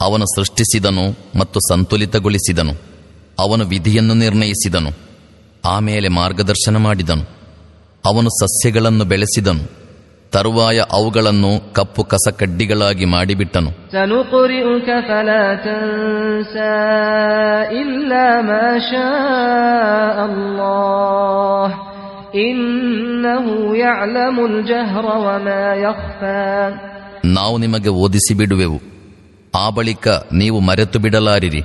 ಅವನು ಸೃಷ್ಟಿಸಿದನು ಮತ್ತು ಸಂತುಲಿತಗೊಳಿಸಿದನು. ಅವನು ವಿಧಿಯನ್ನು ನಿರ್ಣಯಿಸಿದನು. ಆಮೇಲೆ ಮಾರ್ಗದರ್ಶನ ಮಾಡಿದನು. ಅವನು ಸಸ್ಯಗಳನ್ನು ಬೆಳೆಸಿದನು. ತರುವಾಯ ಅವುಗಳನ್ನು ಕಪ್ಪು ಕಸಕಡ್ಡಿಗಳಾಗಿ ಮಾಡಿಬಿಟ್ಟನು. ನಾವು ನಿಮಗೆ ಓದಿಸಿ ಬಿಡುವೆವು ಆ ಬಳಿಕ ನೀವು ಮರೆತು ಬಿಡಲಾರಿರಿ.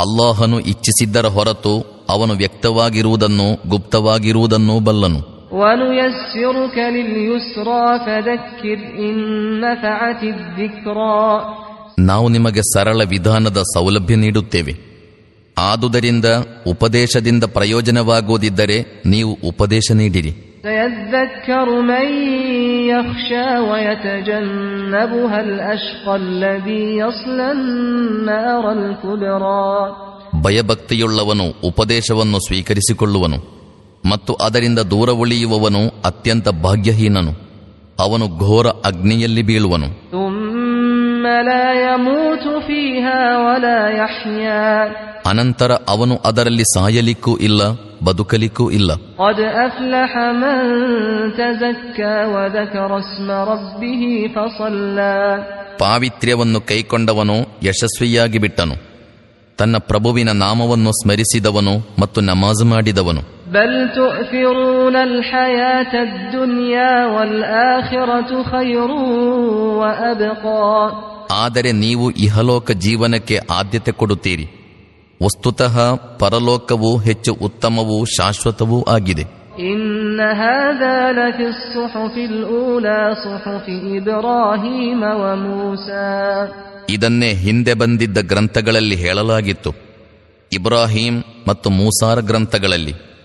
ಅಲ್ಲಾಹನು ಇಚ್ಛಿಸಿದ್ದರ ಹೊರತು ಅವನು ವ್ಯಕ್ತವಾಗಿರುವುದನ್ನು ಗುಪ್ತವಾಗಿರುವುದನ್ನು ಬಲ್ಲನು. ನಾವು ನಿಮಗೆ ಸರಳ ವಿಧಾನದ ಸೌಲಭ್ಯ ನೀಡುತ್ತೇವೆ. ಆದುದರಿಂದ ಉಪದೇಶದಿಂದ ಪ್ರಯೋಜನವಾಗುವುದಿದ್ದರೆ ನೀವು ಉಪದೇಶ ನೀಡಿರಿ. سيذكر من يخشى ويتجنبها الأشقى الذي يصلى النار الكبرى ಭಯಭಕ್ತಿಯುಳ್ಳವನು ಉಪದೇಶವನ್ನು ಸ್ವೀಕರಿಸಿಕೊಳ್ಳುವನು ಮತ್ತು ಅದರಿಂದ ದೂರ ಉಳಿಯುವವನು ಅತ್ಯಂತ ಭಾಗ್ಯಹೀನನು ಅವನು ಘೋರ ಅಗ್ನಿಯಲ್ಲಿ ಬೀಳುವನು ثم لا يموت فيها ولا يحيا ಅನಂತರ ಅವನು ಅದರಲ್ಲಿ ಸಾಯಲಿಕ್ಕೂ ಇಲ್ಲ ಬದುಕಲಿಕ್ಕೂ ಇಲ್ಲ. ಪಾವಿತ್ರ್ಯವನ್ನು ಕೈಕೊಂಡವನು ಯಶಸ್ವಿಯಾಗಿ ಬಿಟ್ಟನು. ತನ್ನ ಪ್ರಭುವಿನ ನಾಮವನ್ನು ಸ್ಮರಿಸಿದವನು ಮತ್ತು ನಮಾಜ್ ಮಾಡಿದವನು. ಆದರೆ ನೀವು ಇಹಲೋಕ ಜೀವನಕ್ಕೆ ಆದ್ಯತೆ ಕೊಡುತ್ತೀರಿ. ವಸ್ತುತಃ ಪರಲೋಕವು ಹೆಚ್ಚು ಉತ್ತಮವೂ ಶಾಶ್ವತವೂ ಆಗಿದೆ. ಇದನ್ನೇ ಹಿಂದೆ ಬಂದಿದ್ದ ಗ್ರಂಥಗಳಲ್ಲಿ ಹೇಳಲಾಗಿತ್ತು. ಇಬ್ರಾಹಿಂ ಮತ್ತು ಮೂಸಾರ ಗ್ರಂಥಗಳಲ್ಲಿ.